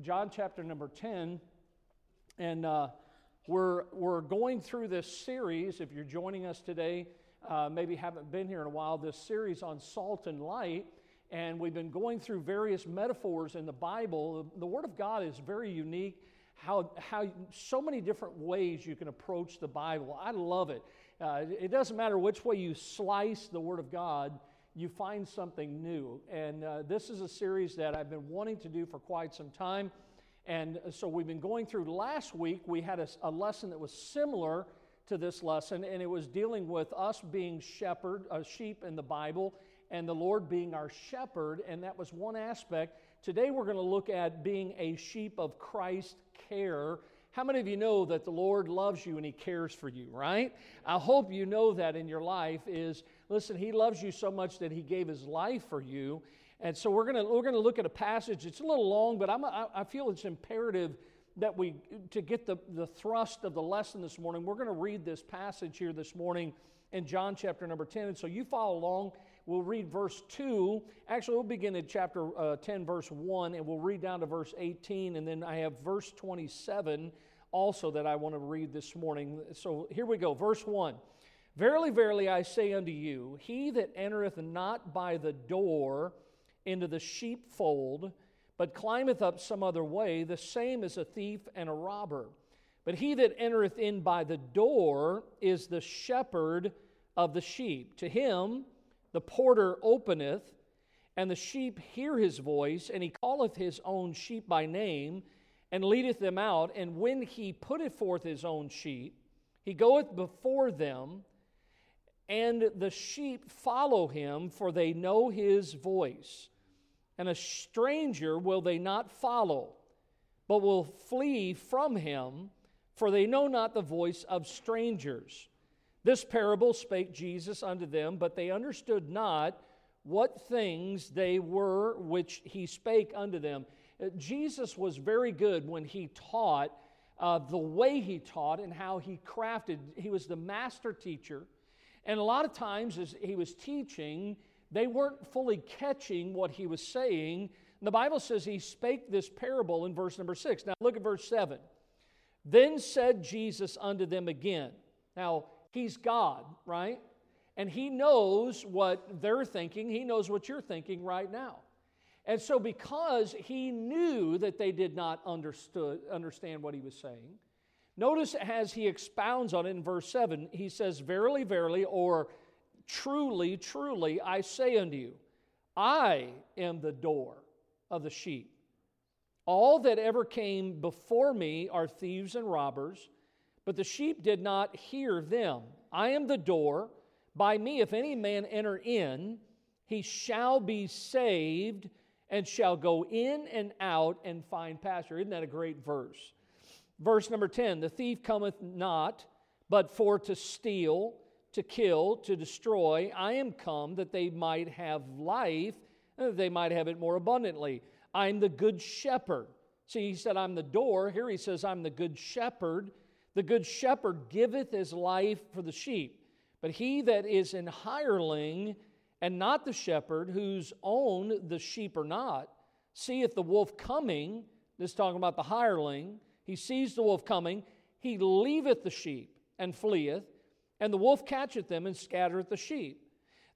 John chapter number 10. And uh, we're, we're going through this series. If you're joining us today, uh, maybe haven't been here in a while, this series on salt and light. And we've been going through various metaphors in the Bible. The, Word of God is very unique. How, how so many different ways you can approach the Bible. I love it. Uh, it doesn't matter which way you slice the Word of God, you find something new. And uh, this is a series that I've been wanting to do for quite some time. And so we've been going through. Last week, we had a, a lesson that was similar to this lesson, and it was dealing with us being shepherd, uh, sheep in the Bible, and the Lord being our shepherd, and that was one aspect. Today, we're going to look at being a sheep of Christ care how many of you know that the Lord loves you and He cares for you, right? I hope you know that in your life is listen, He loves you so much that He gave His life for you. And so we're gonna we're gonna look at a passage. It's a little long, but I'm, I, I feel it's imperative that we to get the, the thrust of the lesson this morning. We're gonna read this passage here this morning in John chapter number 10. And so you follow along. We'll read verse 2. Actually, we'll begin in chapter uh, 10, verse 1, and we'll read down to verse 18. And then I have verse 27 also that I want to read this morning. So here we go. Verse 1 Verily, verily, I say unto you, he that entereth not by the door into the sheepfold, but climbeth up some other way, the same is a thief and a robber. But he that entereth in by the door is the shepherd of the sheep. To him the porter openeth, and the sheep hear his voice, and he calleth his own sheep by name, and leadeth them out. And when he putteth forth his own sheep, he goeth before them, and the sheep follow him, for they know his voice. And a stranger will they not follow, but will flee from him, for they know not the voice of strangers. This parable spake Jesus unto them, but they understood not what things they were which he spake unto them. Uh, Jesus was very good when he taught, uh, the way he taught and how he crafted. He was the master teacher. And a lot of times, as he was teaching, they weren't fully catching what he was saying. And the Bible says he spake this parable in verse number six. Now, look at verse seven. Then said Jesus unto them again. Now, He's God, right? And He knows what they're thinking, He knows what you're thinking right now. And so, because He knew that they did not understood, understand what He was saying, notice as He expounds on it in verse 7, He says, Verily, verily, or truly, truly, I say unto you, I am the door of the sheep. All that ever came before me are thieves and robbers but the sheep did not hear them. I am the door. By me, if any man enter in, he shall be saved and shall go in and out and find pasture. Isn't that a great verse? Verse number 10 The thief cometh not, but for to steal, to kill, to destroy. I am come that they might have life, and that they might have it more abundantly. I'm the good shepherd. See, he said, I'm the door. Here he says, I'm the good shepherd. The good shepherd giveth his life for the sheep. But he that is an hireling and not the shepherd, whose own the sheep are not, seeth the wolf coming, this talking about the hireling, he sees the wolf coming, he leaveth the sheep and fleeth, and the wolf catcheth them and scattereth the sheep.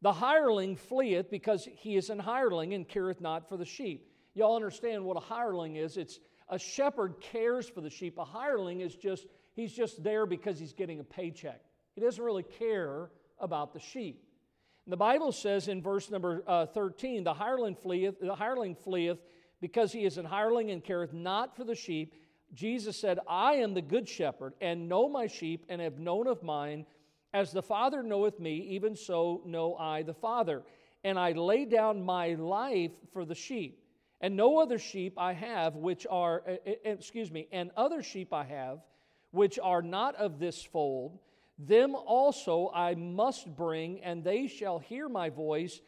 The hireling fleeth because he is an hireling and careth not for the sheep. Y'all understand what a hireling is? It's a shepherd cares for the sheep. A hireling is just He's just there because he's getting a paycheck. He doesn't really care about the sheep. And the Bible says in verse number uh, 13, the hireling fleeth, the hireling fleeth because he is an hireling and careth not for the sheep. Jesus said, I am the good shepherd, and know my sheep, and have known of mine. As the Father knoweth me, even so know I the Father. And I lay down my life for the sheep. And no other sheep I have, which are, uh, uh excuse me, and other sheep I have, which are not of this fold, them also I must bring, and they shall hear my voice,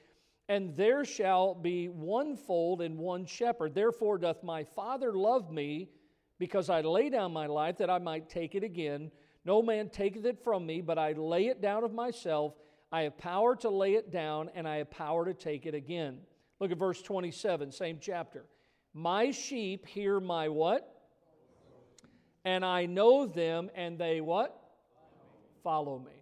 and there shall be one fold and one shepherd. Therefore doth my Father love me, because I lay down my life that I might take it again. No man taketh it from me, but I lay it down of myself. I have power to lay it down, and I have power to take it again. Look at verse 27, same chapter. My sheep hear my what? And I know them, and they what? Follow me.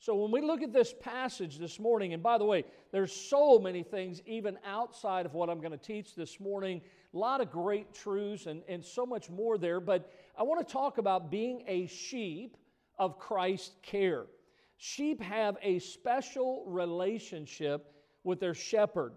So when we look at this passage this morning, and by the way, there's so many things even outside of what I'm going to teach this morning, a lot of great truths and, and so much more there, but I want to talk about being a sheep of Christ's care. Sheep have a special relationship with their shepherd.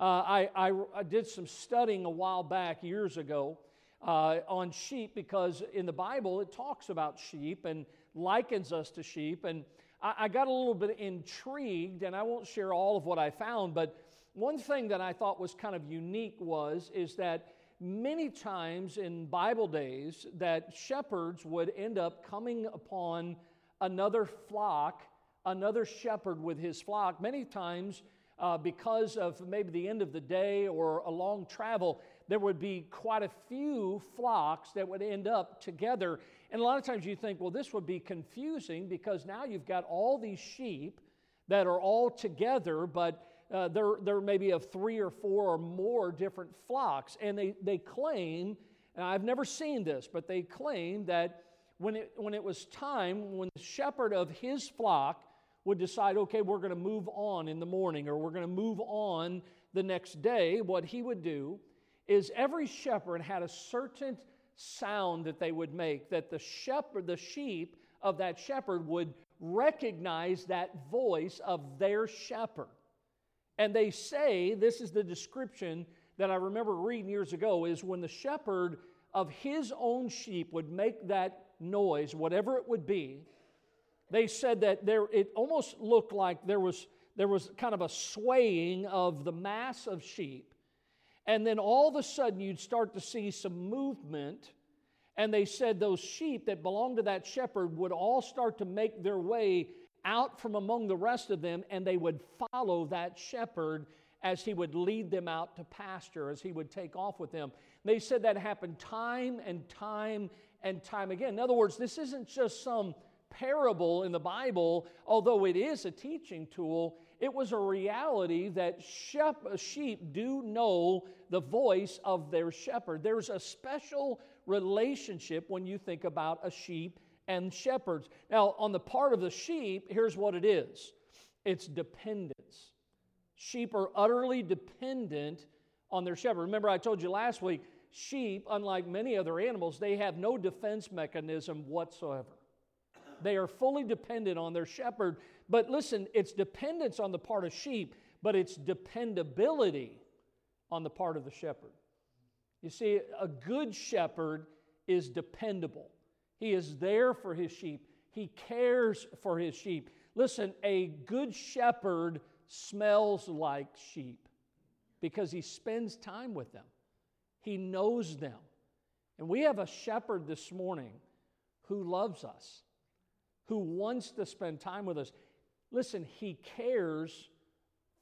Uh, I, I, I, did some studying a while back, years ago, uh, on sheep because in the Bible it talks about sheep and likens us to sheep. And I, I got a little bit intrigued, and I won't share all of what I found, but one thing that I thought was kind of unique was is that many times in Bible days that shepherds would end up coming upon another flock, another shepherd with his flock. Many times, uh, because of maybe the end of the day or a long travel, there would be quite a few flocks that would end up together. And a lot of times you think, well, this would be confusing because now you've got all these sheep that are all together, but uh, there, there may be of three or four or more different flocks. And they, they claim, and I've never seen this, but they claim that when it, when it was time, when the shepherd of his flock would decide, okay, we're going to move on in the morning or we're going to move on the next day, what he would do is every shepherd had a certain sound that they would make that the shepherd, the sheep of that shepherd would recognize that voice of their shepherd. And they say, this is the description that I remember reading years ago, is when the shepherd of his own sheep would make that noise, whatever it would be, they said that there it almost looked like there was there was kind of a swaying of the mass of sheep. And then all of a sudden you'd start to see some movement. And they said those sheep that belonged to that shepherd would all start to make their way out from among the rest of them, and they would follow that shepherd as he would lead them out to pasture, as he would take off with them. They said that happened time and time and time again. In other words, this isn't just some parable in the Bible, although it is a teaching tool, it was a reality that sheep do know the voice of their shepherd. There's a special relationship when you think about a sheep and shepherds. Now, on the part of the sheep, here's what it is it's dependence. Sheep are utterly dependent on their shepherd. Remember, I told you last week, sheep, unlike many other animals, they have no defense mechanism whatsoever. They are fully dependent on their shepherd. But listen, it's dependence on the part of sheep, but it's dependability on the part of the shepherd. You see, a good shepherd is dependable. He is there for his sheep, he cares for his sheep. Listen, a good shepherd smells like sheep because he spends time with them, he knows them. And we have a shepherd this morning who loves us, who wants to spend time with us. Listen, he cares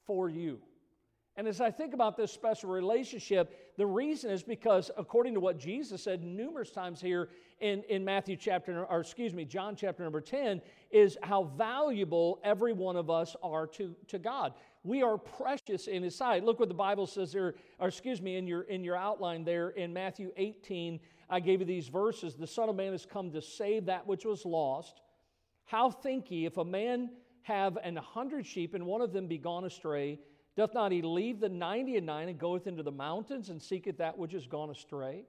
for you. And as I think about this special relationship, the reason is because, according to what Jesus said numerous times here in, in Matthew chapter, or excuse me, John chapter number 10, is how valuable every one of us are to, to God. We are precious in His sight. Look what the Bible says there, or excuse me, in your, in your outline there in Matthew 18, I gave you these verses. The Son of Man has come to save that which was lost. How think ye, if a man have an hundred sheep and one of them be gone astray, Doth not he leave the ninety and nine and goeth into the mountains and seeketh that which is gone astray?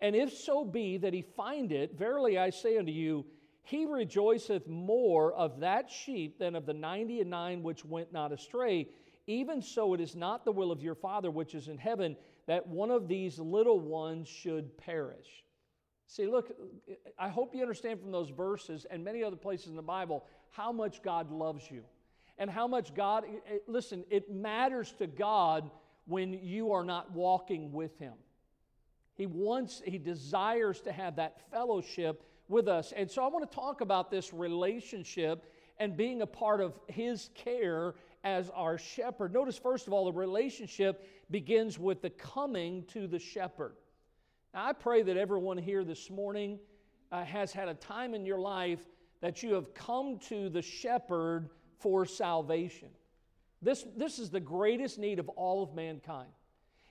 And if so be that he find it, verily I say unto you, he rejoiceth more of that sheep than of the ninety and nine which went not astray. Even so, it is not the will of your Father which is in heaven that one of these little ones should perish. See, look, I hope you understand from those verses and many other places in the Bible how much God loves you and how much God, listen, it matters to God when you are not walking with Him. He wants, He desires to have that fellowship with us. And so I want to talk about this relationship and being a part of His care as our shepherd. Notice, first of all, the relationship begins with the coming to the shepherd. Now, I pray that everyone here this morning uh, has had a time in your life that you have come to the shepherd for salvation. This, this is the greatest need of all of mankind.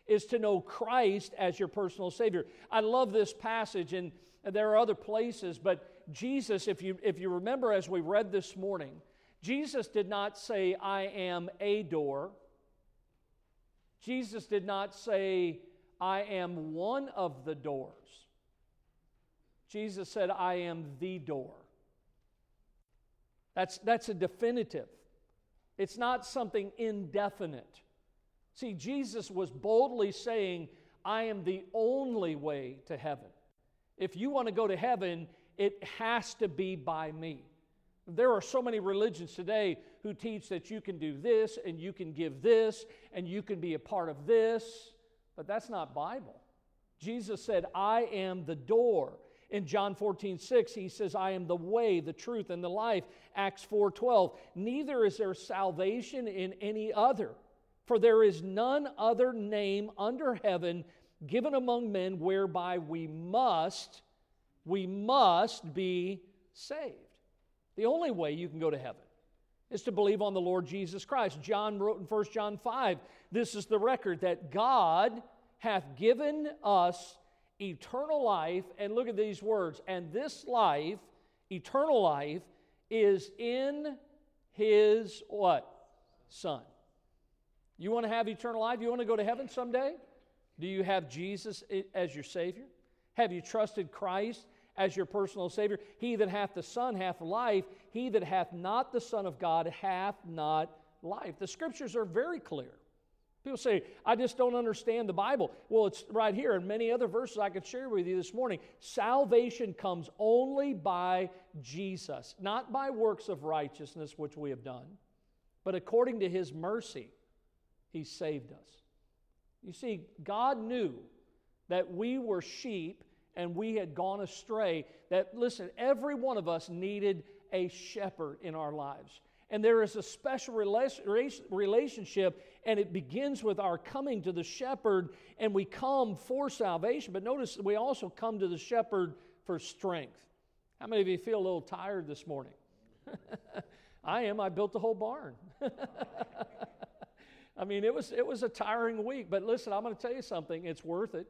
is to know Christ as your personal Savior. I love this passage, and there are other places, but Jesus, if you, if you remember as we read this morning, Jesus did not say, I am a door. Jesus did not say, I am one of the doors. Jesus said, I am the door. That's, that's a definitive, it's not something indefinite. See, Jesus was boldly saying, I am the only way to heaven. If you want to go to heaven, it has to be by me. There are so many religions today who teach that you can do this and you can give this and you can be a part of this, but that's not Bible. Jesus said, I am the door. In John 14, 6, he says, I am the way, the truth, and the life. Acts 4 12. Neither is there salvation in any other, for there is none other name under heaven given among men whereby we must, we must be saved. The only way you can go to heaven is to believe on the Lord Jesus Christ. John wrote in 1 John 5, this is the record that God hath given us eternal life. And look at these words, and this life, eternal life, is in his what? Son. You want to have eternal life? You want to go to heaven someday? Do you have Jesus as your Savior? Have you trusted Christ as your personal Savior. He that hath the Son hath life. He that hath not the Son of God hath not life. The scriptures are very clear. People say, I just don't understand the Bible. Well, it's right here, and many other verses I could share with you this morning. Salvation comes only by Jesus, not by works of righteousness, which we have done, but according to his mercy, he saved us. You see, God knew that we were sheep and we had gone astray. That, listen, every one of us needed a shepherd in our lives. And there is a special relationship, and it begins with our coming to the shepherd, and we come for salvation. But notice we also come to the shepherd for strength. How many of you feel a little tired this morning? I am. I built the whole barn. I mean, it was, it was a tiring week, but listen, I'm going to tell you something. It's worth it.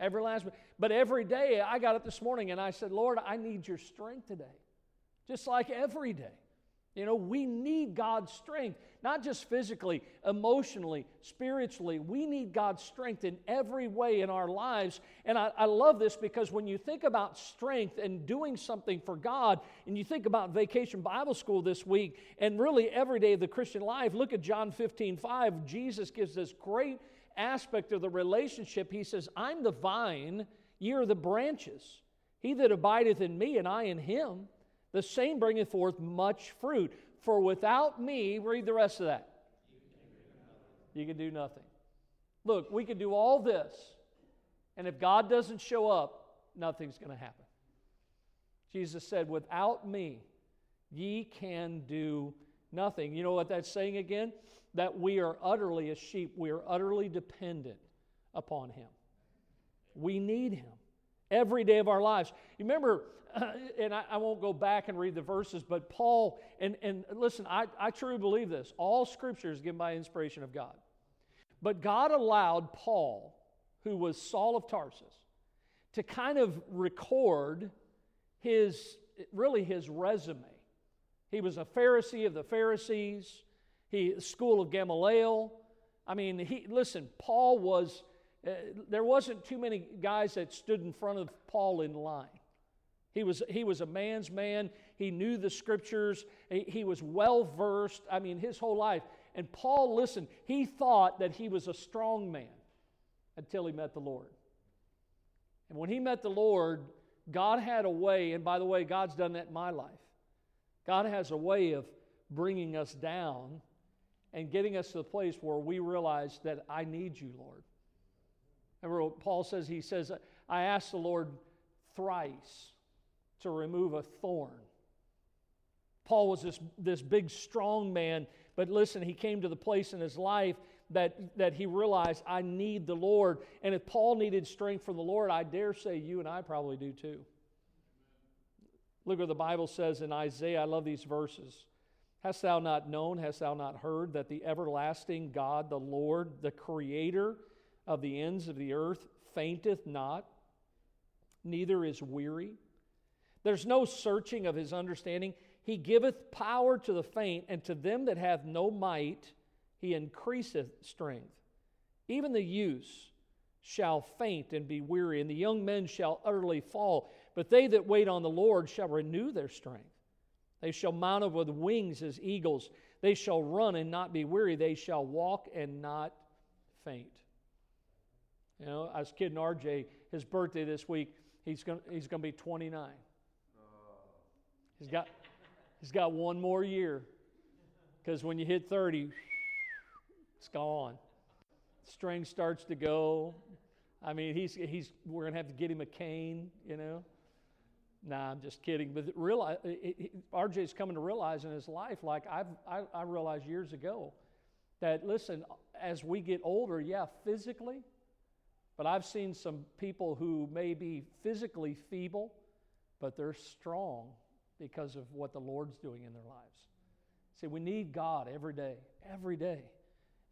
Every last But every day I got up this morning and I said, Lord, I need your strength today. Just like every day. You know, we need God's strength, not just physically, emotionally, spiritually. We need God's strength in every way in our lives. And I, I, love this because when you think about strength and doing something for God, and you think about Vacation Bible School this week, and really every day of the Christian life, look at John 15 5. Jesus gives this great aspect of the relationship, he says, I'm the vine, ye are the branches. He that abideth in me, and I in him, the same bringeth forth much fruit. For without me, read the rest of that. You can do nothing. Look, we can do all this, and if God doesn't show up, nothing's going to happen. Jesus said, Without me, ye can do nothing. You know what that's saying again? that we are utterly, as sheep, we are utterly dependent upon Him. We need Him every day of our lives. You remember, uh, and I, I, won't go back and read the verses, but Paul, and, and listen, I, I truly believe this. All scripture is given by inspiration of God. But God allowed Paul, who was Saul of Tarsus, to kind of record his, really his resume. He was a Pharisee of the Pharisees he school of Gamaliel. I mean, he listen. Paul was. Uh, there wasn't too many guys that stood in front of Paul in line. He was he was a man's man. He knew the scriptures. He, he was well versed. I mean, his whole life. And Paul, listen, he thought that he was a strong man until he met the Lord. And when he met the Lord, God had a way, and by the way, God's done that in my life. God has a way of bringing us down and getting us to the place where we realize that I need you, Lord. Remember Paul says? He says, I asked the Lord thrice to remove a thorn. Paul was this, this big, strong man, but listen, he came to the place in his life that, that he realized, I need the Lord. And if Paul needed strength from the Lord, I dare say you and I probably do too. Look what the Bible says in Isaiah. I love these verses. Hast thou not known, hast thou not heard that the everlasting God, the Lord, the creator of the ends of the earth fainteth not, neither is weary. There's no searching of his understanding. He giveth power to the faint, and to them that have no might, he increaseth strength. Even the youths shall faint and be weary, and the young men shall utterly fall. But they that wait on the Lord shall renew their strength. They shall mount up with wings as eagles. They shall run and not be weary. They shall walk and not faint. You know, I was kidding RJ, his birthday this week, he's going he's gonna be 29. He's got, he's got one more year. Because when you hit 30, it's gone. String starts to go. I mean, he's, he's, we're going to have to get him a cane, you know. Nah, I'm just kidding. But realize, RJ's coming to realize in his life, like I've, I, I realized years ago, that listen, as we get older, yeah, physically, but I've seen some people who may be physically feeble, but they're strong because of what the Lord's doing in their lives. See, we need God every day, every day.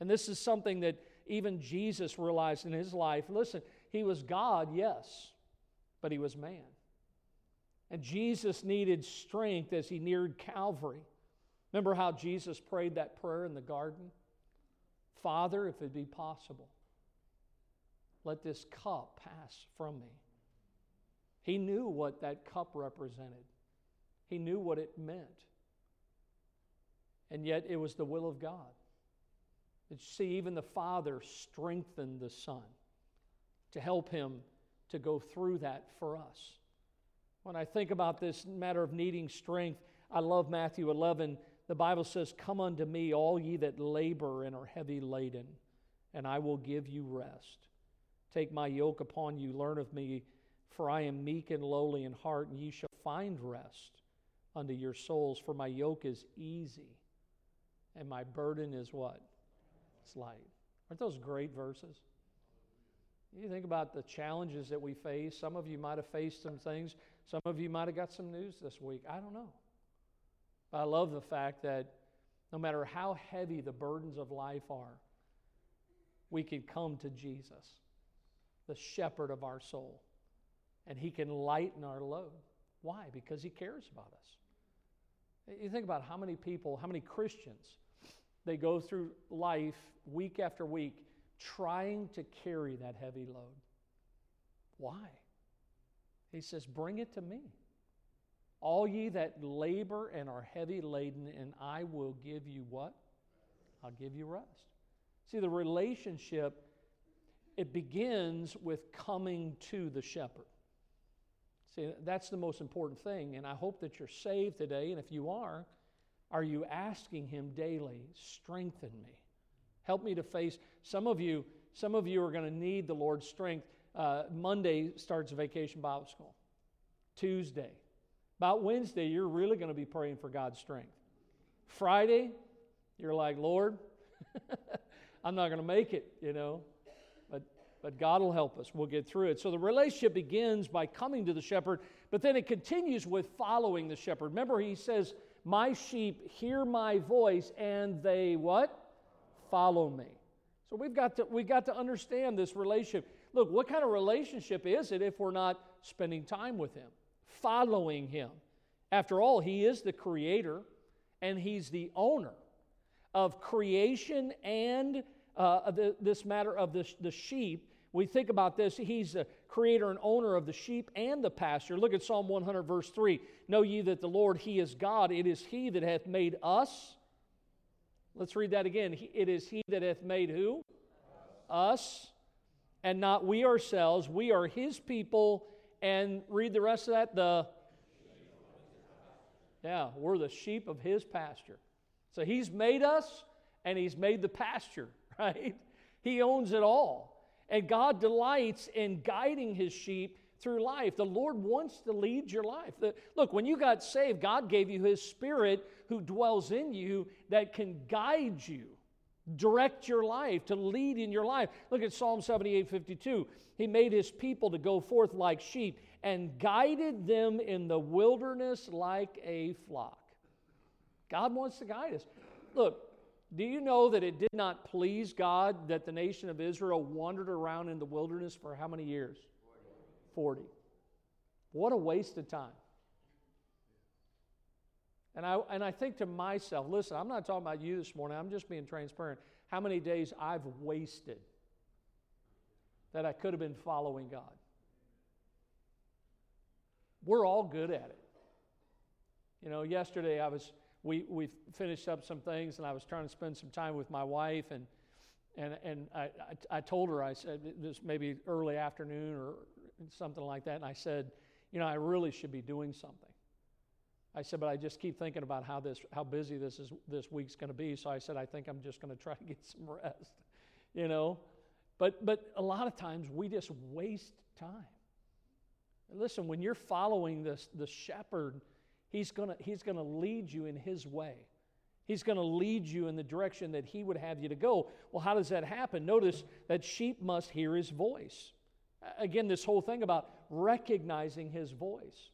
And this is something that even Jesus realized in his life. Listen, he was God, yes, but he was man. And Jesus needed strength as he neared Calvary. Remember how Jesus prayed that prayer in the garden? Father, if it be possible, let this cup pass from me. He knew what that cup represented. He knew what it meant. And yet it was the will of God. But see, even the Father strengthened the Son to help him to go through that for us. When I think about this matter of needing strength, I love Matthew 11. The Bible says, Come unto me, all ye that labor and are heavy laden, and I will give you rest. Take my yoke upon you, learn of me, for I am meek and lowly in heart, and ye shall find rest unto your souls, for my yoke is easy and my burden is what? It's light. Aren't those great verses? You think about the challenges that we face. Some of you might have faced some things. Some of you might have got some news this week. I don't know. But I love the fact that no matter how heavy the burdens of life are, we can come to Jesus, the shepherd of our soul, and he can lighten our load. Why? Because he cares about us. You think about how many people, how many Christians, they go through life week after week trying to carry that heavy load. Why? He says, Bring it to me. All ye that labor and are heavy laden, and I will give you what? I'll give you rest. See, the relationship, it begins with coming to the shepherd. See, that's the most important thing. And I hope that you're saved today. And if you are, are you asking Him daily, strengthen me? Help me to face. Some of you, some of you are going to need the Lord's strength. Uh, Monday starts vacation Bible school. Tuesday. About Wednesday, you're really going to be praying for God's strength. Friday, you're like, Lord, I'm not going to make it, you know but God will help us. We'll get through it. So the relationship begins by coming to the shepherd, but then it continues with following the shepherd. Remember, he says, My sheep hear my voice, and they what? Follow me. So we've got to, we've got to understand this relationship. Look, what kind of relationship is it if we're not spending time with him, following him? After all, he is the creator and he's the owner of creation and uh, the, this matter of the, the sheep we think about this, he's the creator and owner of the sheep and the pasture. Look at Psalm 100, verse 3. Know ye that the Lord, he is God. It is he that hath made us. Let's read that again. It is he that hath made who? Us. And not we ourselves. We are his people. And read the rest of that. The yeah, we're the sheep of his pasture. So he's made us and he's made the pasture, right? He owns it all. And God delights in guiding his sheep through life. The Lord wants to lead your life. Look, when you got saved, God gave you his spirit who dwells in you that can guide you, direct your life, to lead in your life. Look at Psalm 78 52. He made his people to go forth like sheep and guided them in the wilderness like a flock. God wants to guide us. Look, Do you know that it did not please God that the nation of Israel wandered around in the wilderness for how many years? 40. What a waste of time. And I, and I think to myself, listen, I'm not talking about you this morning, I'm just being transparent. How many days I've wasted that I could have been following God. We're all good at it. You know, yesterday I was we we finished up some things and I was trying to spend some time with my wife and and and I, I, I told her I said this maybe early afternoon or something like that and I said, you know, I really should be doing something. I said, but I just keep thinking about how this how busy this is this week's going to be. So I said, I think I'm just going to try to get some rest. You know, but, but a lot of times we just waste time. listen, when you're following this, the shepherd, he's going he's gonna lead you in his way. He's going to lead you in the direction that he would have you to go. Well, how does that happen? Notice that sheep must hear his voice. Again, this whole thing about recognizing his voice.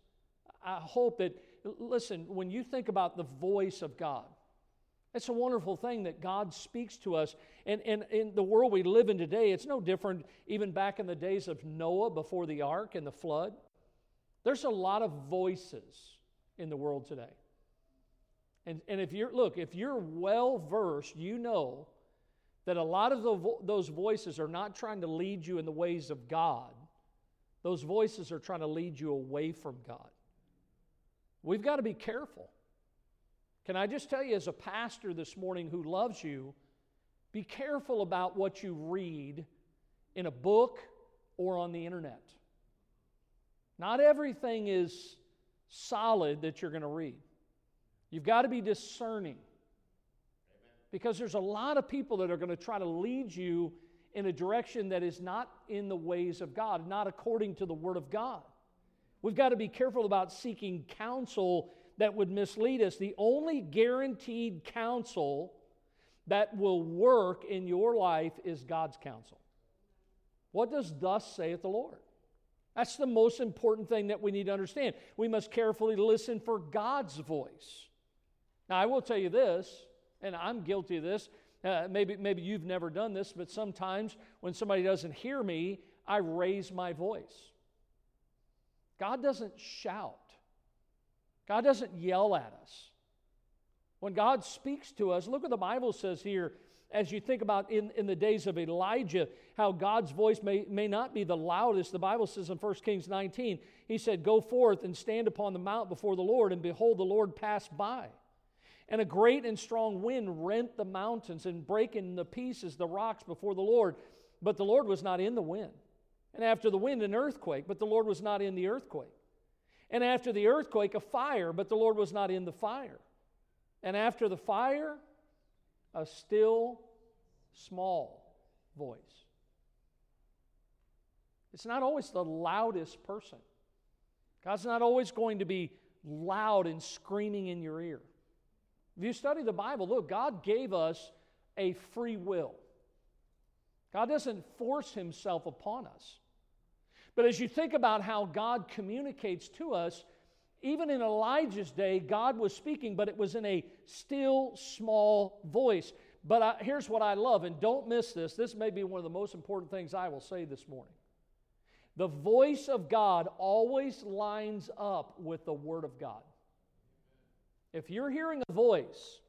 I hope that, listen, when you think about the voice of God, it's a wonderful thing that God speaks to us. And, and in the world we live in today, it's no different even back in the days of Noah before the ark and the flood. There's a lot of voices in the world today. And, and if you're, look, if you're well versed, you know that a lot of the, those voices are not trying to lead you in the ways of God, those voices are trying to lead you away from God. We've got to be careful. Can I just tell you, as a pastor this morning who loves you, be careful about what you read in a book or on the internet. Not everything is solid that you're going to read. You've got to be discerning. Because there's a lot of people that are going to try to lead you in a direction that is not in the ways of God, not according to the Word of God. We've got to be careful about seeking counsel that would mislead us. The only guaranteed counsel that will work in your life is God's counsel. What does thus saith the Lord? That's the most important thing that we need to understand. We must carefully listen for God's voice. Now, I will tell you this, and I'm guilty of this. Uh, maybe, maybe you've never done this, but sometimes when somebody doesn't hear me, I raise my voice. God doesn't shout. God doesn't yell at us. When God speaks to us, look what the Bible says here as you think about in, in the days of Elijah, how God's voice may, may not be the loudest. The Bible says in 1 Kings 19, he said, Go forth and stand upon the mount before the Lord, and behold, the Lord passed by. And a great and strong wind rent the mountains and brake in the pieces the rocks before the Lord. But the Lord was not in the wind. And after the wind, an earthquake, but the Lord was not in the earthquake. And after the earthquake, a fire, but the Lord was not in the fire. And after the fire, a still small voice. It's not always the loudest person. God's not always going to be loud and screaming in your ear. If you study the Bible, look, God gave us a free will. God doesn't force himself upon us. But as you think about how God communicates to us, even in Elijah's day, God was speaking, but it was in a still small voice. But I, here's what I love, and don't miss this. This may be one of the most important things I will say this morning. The voice of God always lines up with the Word of God. If you're hearing a voice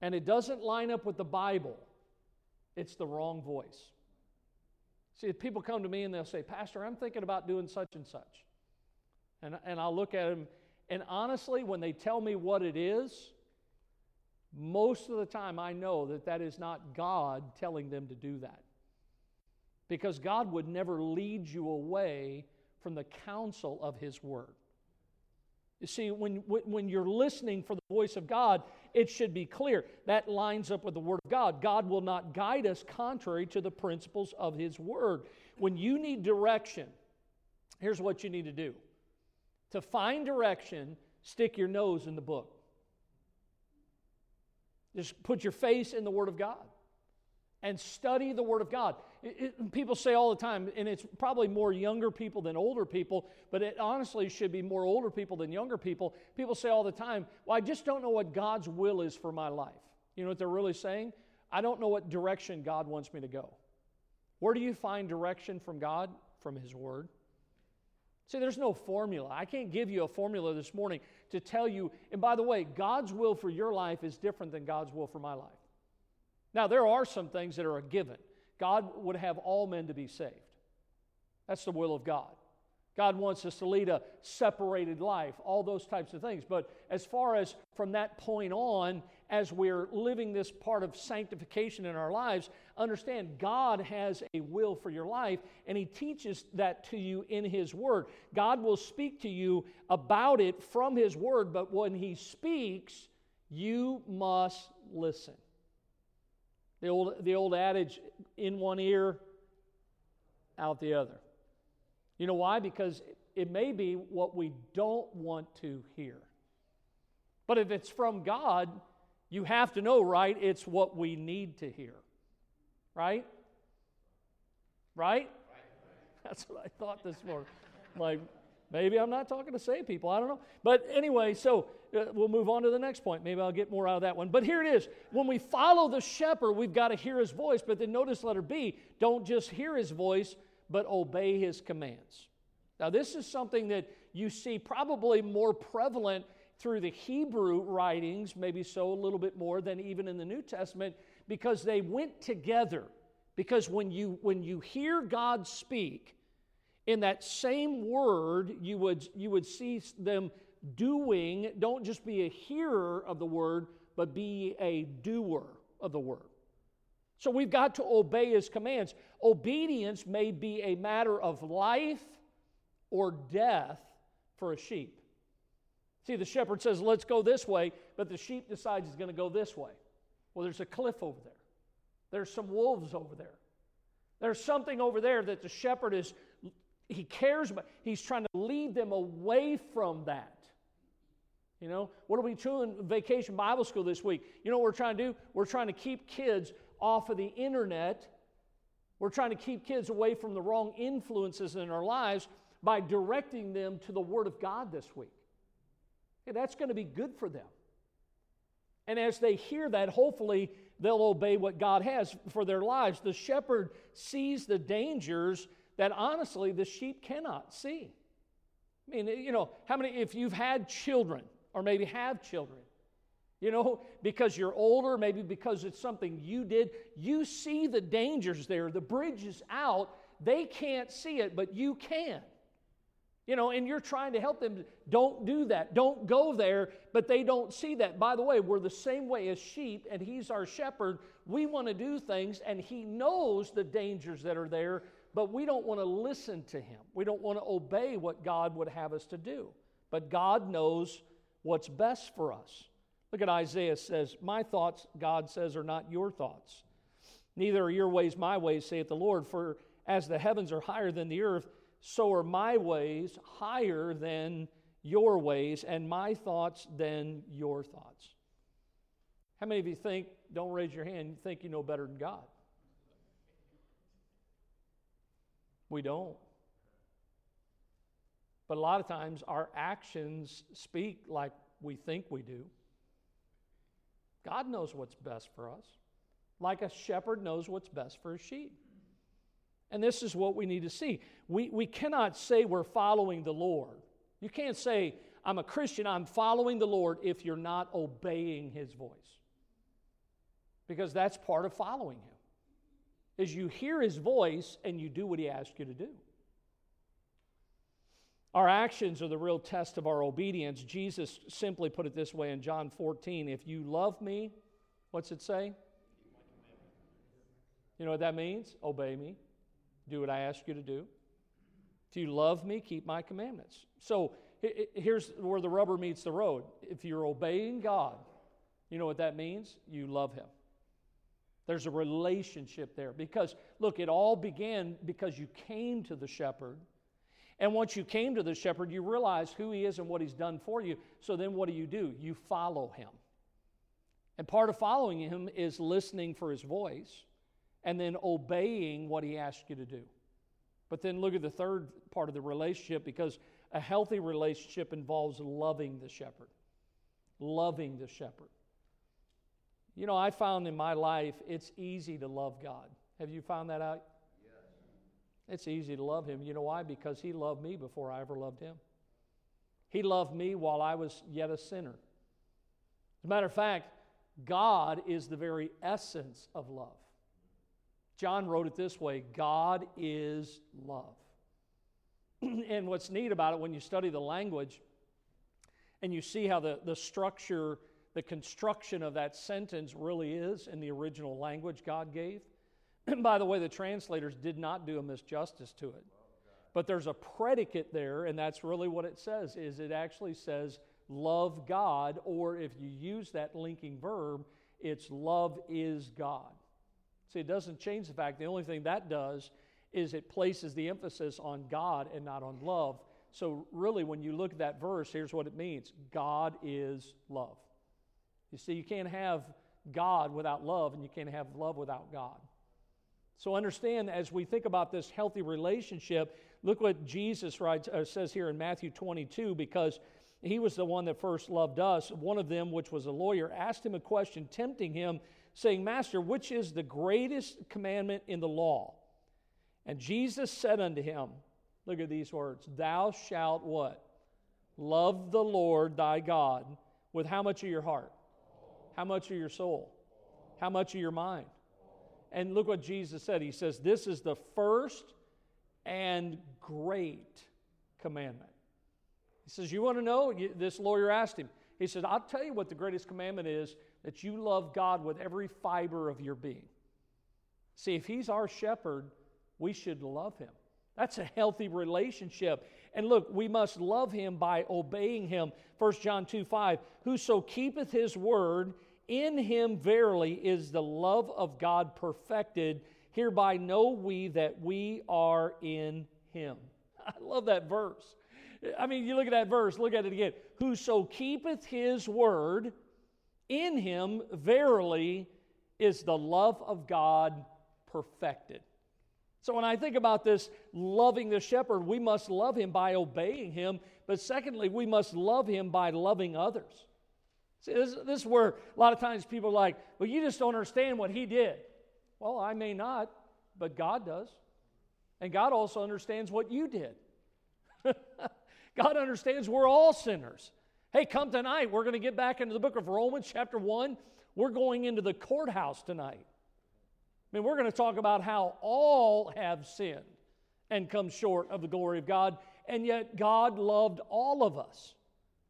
and it doesn't line up with the Bible, it's the wrong voice. See, people come to me and they'll say, Pastor, I'm thinking about doing such and such. And, and I'll look at them, and honestly, when they tell me what it is, most of the time I know that that is not God telling them to do that. Because God would never lead you away from the counsel of His Word. You see, when, when you're listening for the voice of God, it should be clear. That lines up with the Word of God. God will not guide us contrary to the principles of His Word. When you need direction, here's what you need to do to find direction, stick your nose in the book. Just put your face in the Word of God and study the Word of God. It, it, people say all the time, and it's probably more younger people than older people, but it honestly should be more older people than younger people. People say all the time, Well, I just don't know what God's will is for my life. You know what they're really saying? I don't know what direction God wants me to go. Where do you find direction from God? From His Word. See, there's no formula. I can't give you a formula this morning to tell you. And by the way, God's will for your life is different than God's will for my life. Now, there are some things that are a given. God would have all men to be saved. That's the will of God. God wants us to lead a separated life, all those types of things. But as far as from that point on, as we're living this part of sanctification in our lives, understand God has a will for your life, and He teaches that to you in His Word. God will speak to you about it from His Word, but when He speaks, you must listen. The old, the old adage in one ear, out the other. You know why? Because it may be what we don't want to hear. But if it's from God, you have to know, right? It's what we need to hear. Right? Right? That's what I thought this morning. Like, maybe I'm not talking to save people. I don't know. But anyway, so uh, we'll move on to the next point. Maybe I'll get more out of that one. But here it is. When we follow the shepherd, we've got to hear his voice. But then notice letter B don't just hear his voice, but obey his commands. Now, this is something that you see probably more prevalent through the Hebrew writings, maybe so a little bit more than even in the New Testament, because they went together. Because when you, when you hear God speak, in that same word, you would, you would see them doing, don't just be a hearer of the word, but be a doer of the word. So we've got to obey his commands. Obedience may be a matter of life or death for a sheep. See, the shepherd says, let's go this way, but the sheep decides he's going to go this way. Well, there's a cliff over there, there's some wolves over there. There's something over there that the shepherd is, he cares about. He's trying to lead them away from that. You know, what are we doing vacation Bible school this week? You know what we're trying to do? We're trying to keep kids off of the internet. We're trying to keep kids away from the wrong influences in our lives by directing them to the Word of God this week. Okay, that's going to be good for them. And as they hear that, hopefully they'll obey what God has for their lives. The shepherd sees the dangers that honestly the sheep cannot see. I mean, you know, how many, if you've had children or maybe have children, you know, because you're older, maybe because it's something you did. You see the dangers there. The bridge is out. They can't see it, but you can. You know, and you're trying to help them. Don't do that. Don't go there, but they don't see that. By the way, we're the same way as sheep, and He's our shepherd. We want to do things, and He knows the dangers that are there, but we don't want to listen to Him. We don't want to obey what God would have us to do. But God knows what's best for us. Look at Isaiah says, My thoughts, God says, are not your thoughts. Neither are your ways my ways, saith the Lord. For as the heavens are higher than the earth, so are my ways higher than your ways, and my thoughts than your thoughts. How many of you think, don't raise your hand, think you know better than God? We don't. But a lot of times our actions speak like we think we do. God knows what's best for us, like a shepherd knows what's best for his sheep. And this is what we need to see. We, we cannot say we're following the Lord. You can't say, I'm a Christian, I'm following the Lord if you're not obeying his voice. Because that's part of following him. Is you hear his voice and you do what he asks you to do. Our actions are the real test of our obedience. Jesus simply put it this way in John 14 If you love me, what's it say? You know what that means? Obey me. Do what I ask you to do. If you love me, keep my commandments. So here's where the rubber meets the road. If you're obeying God, you know what that means? You love Him. There's a relationship there. Because, look, it all began because you came to the shepherd and once you came to the shepherd, you realize who he is and what he's done for you. So then what do you do? You follow him. And part of following him is listening for his voice and then obeying what he asks you to do. But then look at the third part of the relationship because a healthy relationship involves loving the shepherd. Loving the shepherd. You know, I found in my life it's easy to love God. Have you found that out? Yes. It's easy to love Him. You know why? Because He loved me before I ever loved Him. He loved me while I was yet a sinner. As a matter of fact, God is the very essence of love. John wrote it this way God is love. and what's neat about it when you study the language and you see how the, the structure, the construction of that sentence really is in the original language God gave. And by the way, the translators did not do a misjustice to it. But there's a predicate there, and that's really what it says, is it actually says love God, or if you use that linking verb, it's love is God. See, it doesn't change the fact, the only thing that does is it places the emphasis on God and not on love. So, really, when you look at that verse, here's what it means God is love. You see, you can't have God without love, and you can't have love without God. So, understand as we think about this healthy relationship, look what Jesus writes, uh, says here in Matthew 22, because he was the one that first loved us. One of them, which was a lawyer, asked him a question, tempting him saying, Master, which is the greatest commandment in the law? And Jesus said unto him, Look at these words, Thou shalt what? Love the Lord thy God with how much of your heart? How much of your soul? How much of your mind? And look what Jesus said. He says, This is the first and great commandment. He says, You want to know? This lawyer asked him. He said, I'll tell you what the greatest commandment is that you love God with every fiber of your being. See, if He's our shepherd, we should love Him. That's a healthy relationship. And look, we must love Him by obeying Him. 1 John 2 5, whoso keepeth His word, in Him verily is the love of God perfected. Hereby know we that we are in Him. I love that verse. I mean, you look at that verse, look at it again. Whoso keepeth His word, in him, verily, is the love of God perfected. So when I think about this loving the shepherd, we must love him by obeying him, but secondly, we must love him by loving others. See, this, this is where a lot of times people are like, well, you just don't understand what he did. Well, I may not, but God does. And God also understands what you did. God understands we're all sinners. Hey, come tonight. We're going to get back into the book of Romans, chapter 1. We're going into the courthouse tonight. I mean, we're going to talk about how all have sinned and come short of the glory of God, and yet God loved all of us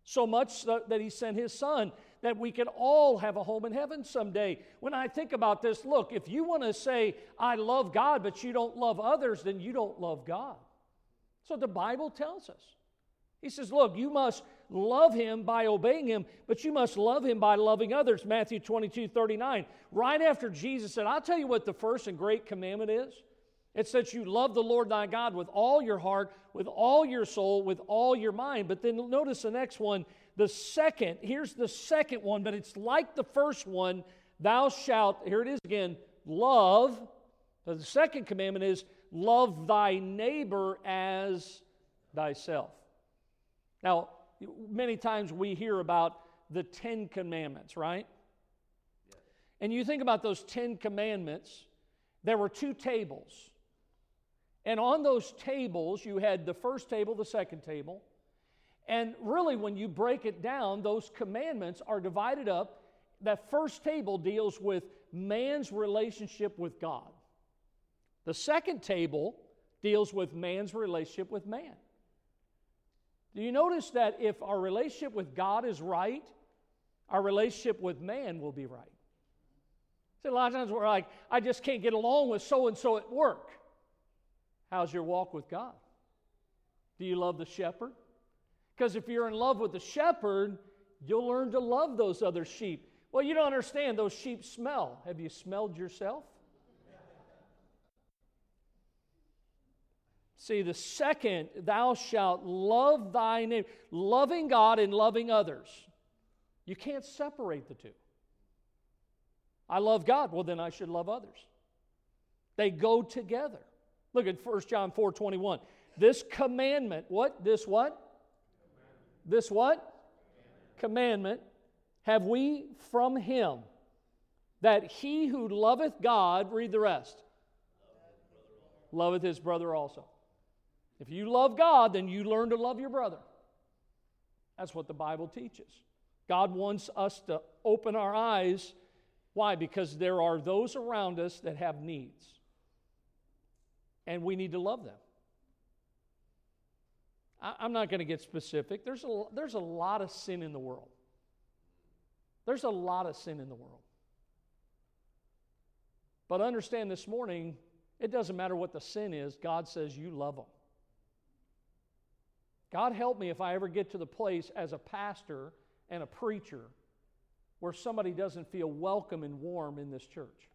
so much that He sent His Son that we could all have a home in heaven someday. When I think about this, look, if you want to say, I love God, but you don't love others, then you don't love God. So the Bible tells us. He says, Look, you must love him by obeying him, but you must love him by loving others. Matthew 22 39. Right after Jesus said, I'll tell you what the first and great commandment is. It's that you love the Lord thy God with all your heart, with all your soul, with all your mind. But then notice the next one, the second. Here's the second one, but it's like the first one. Thou shalt, here it is again, love. the second commandment is love thy neighbor as thyself. Now, many times we hear about the Ten Commandments, right? And you think about those Ten Commandments, there were two tables. And on those tables, you had the first table, the second table. And really, when you break it down, those commandments are divided up. That first table deals with man's relationship with God, the second table deals with man's relationship with man. Do you notice that if our relationship with God is right, our relationship with man will be right? See, a lot of times we're like, I just can't get along with so and so at work. How's your walk with God? Do you love the shepherd? Because if you're in love with the shepherd, you'll learn to love those other sheep. Well, you don't understand, those sheep smell. Have you smelled yourself? See, the second, thou shalt love thy neighbor, loving God and loving others. You can't separate the two. I love God, well, then I should love others. They go together. Look at 1 John 4 21. This commandment, what? This what? This what? Commandment. commandment have we from him that he who loveth God, read the rest, loveth his brother also. If you love God, then you learn to love your brother. That's what the Bible teaches. God wants us to open our eyes. Why? Because there are those around us that have needs. And we need to love them. I, am not going to get specific. There's a, there's a lot of sin in the world. There's a lot of sin in the world. But understand this morning, it doesn't matter what the sin is, God says you love them. God help me if I ever get to the place as a pastor and a preacher where somebody doesn't feel welcome and warm in this church.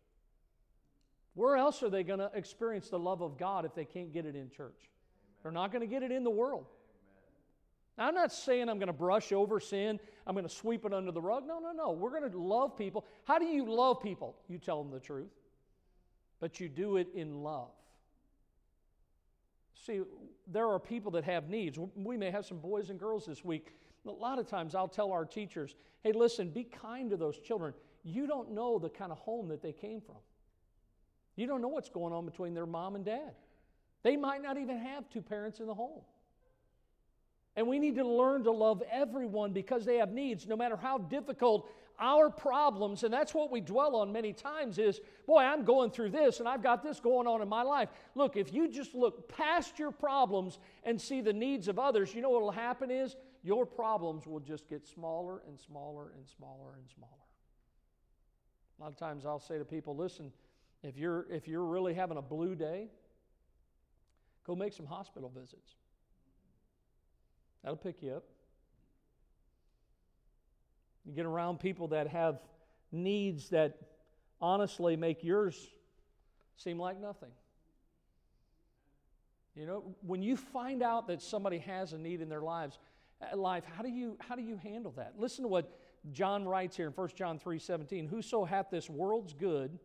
Where else are they going to experience the love of God if they can't get it in church? They're not going to get it in the world. Now, I'm not saying I'm going to brush over sin, I'm going to sweep it under the rug. No, no, no. We're going to love people. How do you love people? You tell them the truth, but you do it in love. See, there are people that have needs. We may have some boys and girls this week. A lot of times I'll tell our teachers, hey, listen, be kind to those children. You don't know the kind of home that they came from. You don't know what's going on between their mom and dad. They might not even have two parents in the home. And we need to learn to love everyone because they have needs, no matter how difficult our problems, and that's what we dwell on many times is, boy, I'm going through this and I've got this going on in my life. Look, if you just look past your problems and see the needs of others, you know what will happen is your problems will just get smaller and smaller and smaller and smaller. A lot of times I'll say to people, listen, if you're if you're really having a blue day, go make some hospital visits. That'll pick you up. You get around people that have needs that honestly make yours seem like nothing. You know, when you find out that somebody has a need in their lives, uh, life, how do you how do you handle that? Listen to what John writes here in 1 John 3 17. Whoso hath this world's good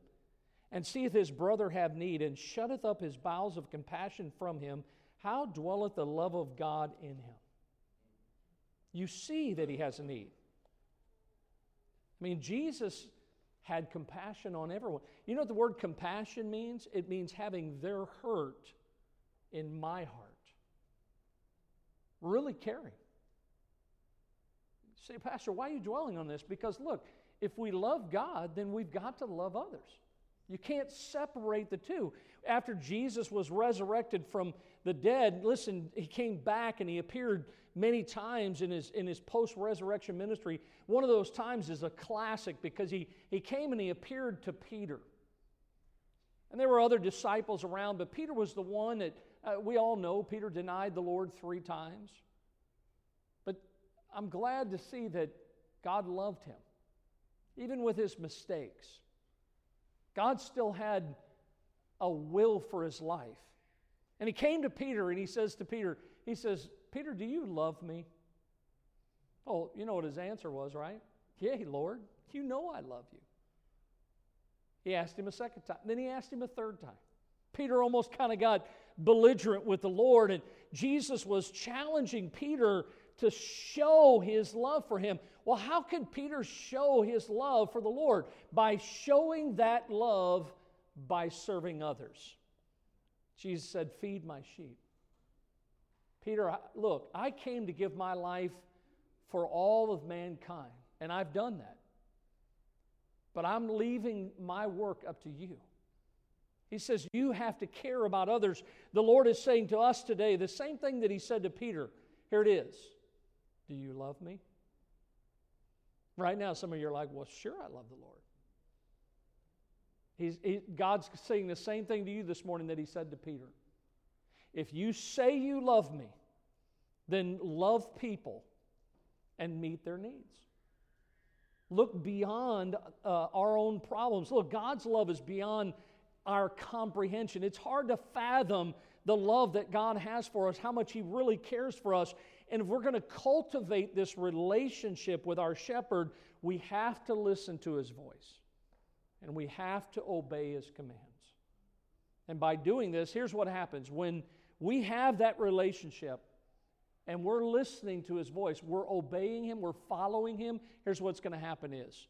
and seeth his brother have need, and shutteth up his bowels of compassion from him, how dwelleth the love of God in him? You see that he has a need. I mean, Jesus had compassion on everyone. You know what the word compassion means? It means having their hurt in my heart. Really caring. say, Pastor, why are you dwelling on this? Because look, if we love God, then we've got to love others. You can't separate the two. After Jesus was resurrected from the dead, listen, he came back and he appeared many times in his, in his post resurrection ministry. One of those times is a classic because he, he came and he appeared to Peter. And there were other disciples around, but Peter was the one that uh, we all know Peter denied the Lord three times. But I'm glad to see that God loved him, even with his mistakes. God still had a will for his life. And he came to Peter and he says to Peter, he says, Peter, do you love me? Oh, you know what his answer was, right? Yea, Lord, you know I love you. He asked him a second time. Then he asked him a third time. Peter almost kind of got belligerent with the Lord, and Jesus was challenging Peter to show his love for him. Well, how could Peter show his love for the Lord? By showing that love by serving others. Jesus said, Feed my sheep. Peter, look, I came to give my life for all of mankind, and I've done that. But I'm leaving my work up to you. He says, You have to care about others. The Lord is saying to us today the same thing that He said to Peter. Here it is Do you love me? Right now, some of you are like, Well, sure, I love the Lord. He's, he, God's saying the same thing to you this morning that He said to Peter. If you say you love me, then love people and meet their needs. Look beyond uh, our own problems. Look, God's love is beyond our comprehension. It's hard to fathom the love that God has for us, how much He really cares for us. And if we're going to cultivate this relationship with our shepherd, we have to listen to His voice and we have to obey His commands. And by doing this, here's what happens when we have that relationship and we're listening to his voice, we're obeying him, we're following him, here's what's going to happen is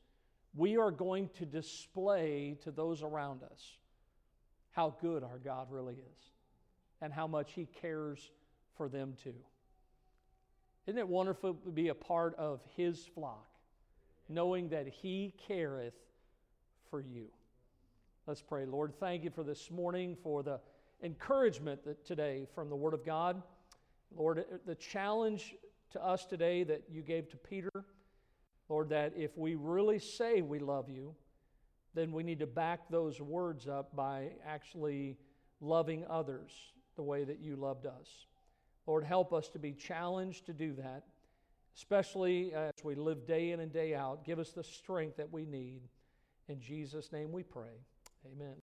we are going to display to those around us how good our God really is and how much He cares for them too. Isn't it wonderful to be a part of His flock, knowing that He careth for you? Let's pray. Lord, thank you for this morning, for the encouragement today from the Word of God. Lord, the challenge to us today that you gave to Peter, Lord, that if we really say we love you, then we need to back those words up by actually loving others the way that you loved us. Lord, help us to be challenged to do that, especially as we live day in and day out. Give us the strength that we need. In Jesus' name we pray. Amen.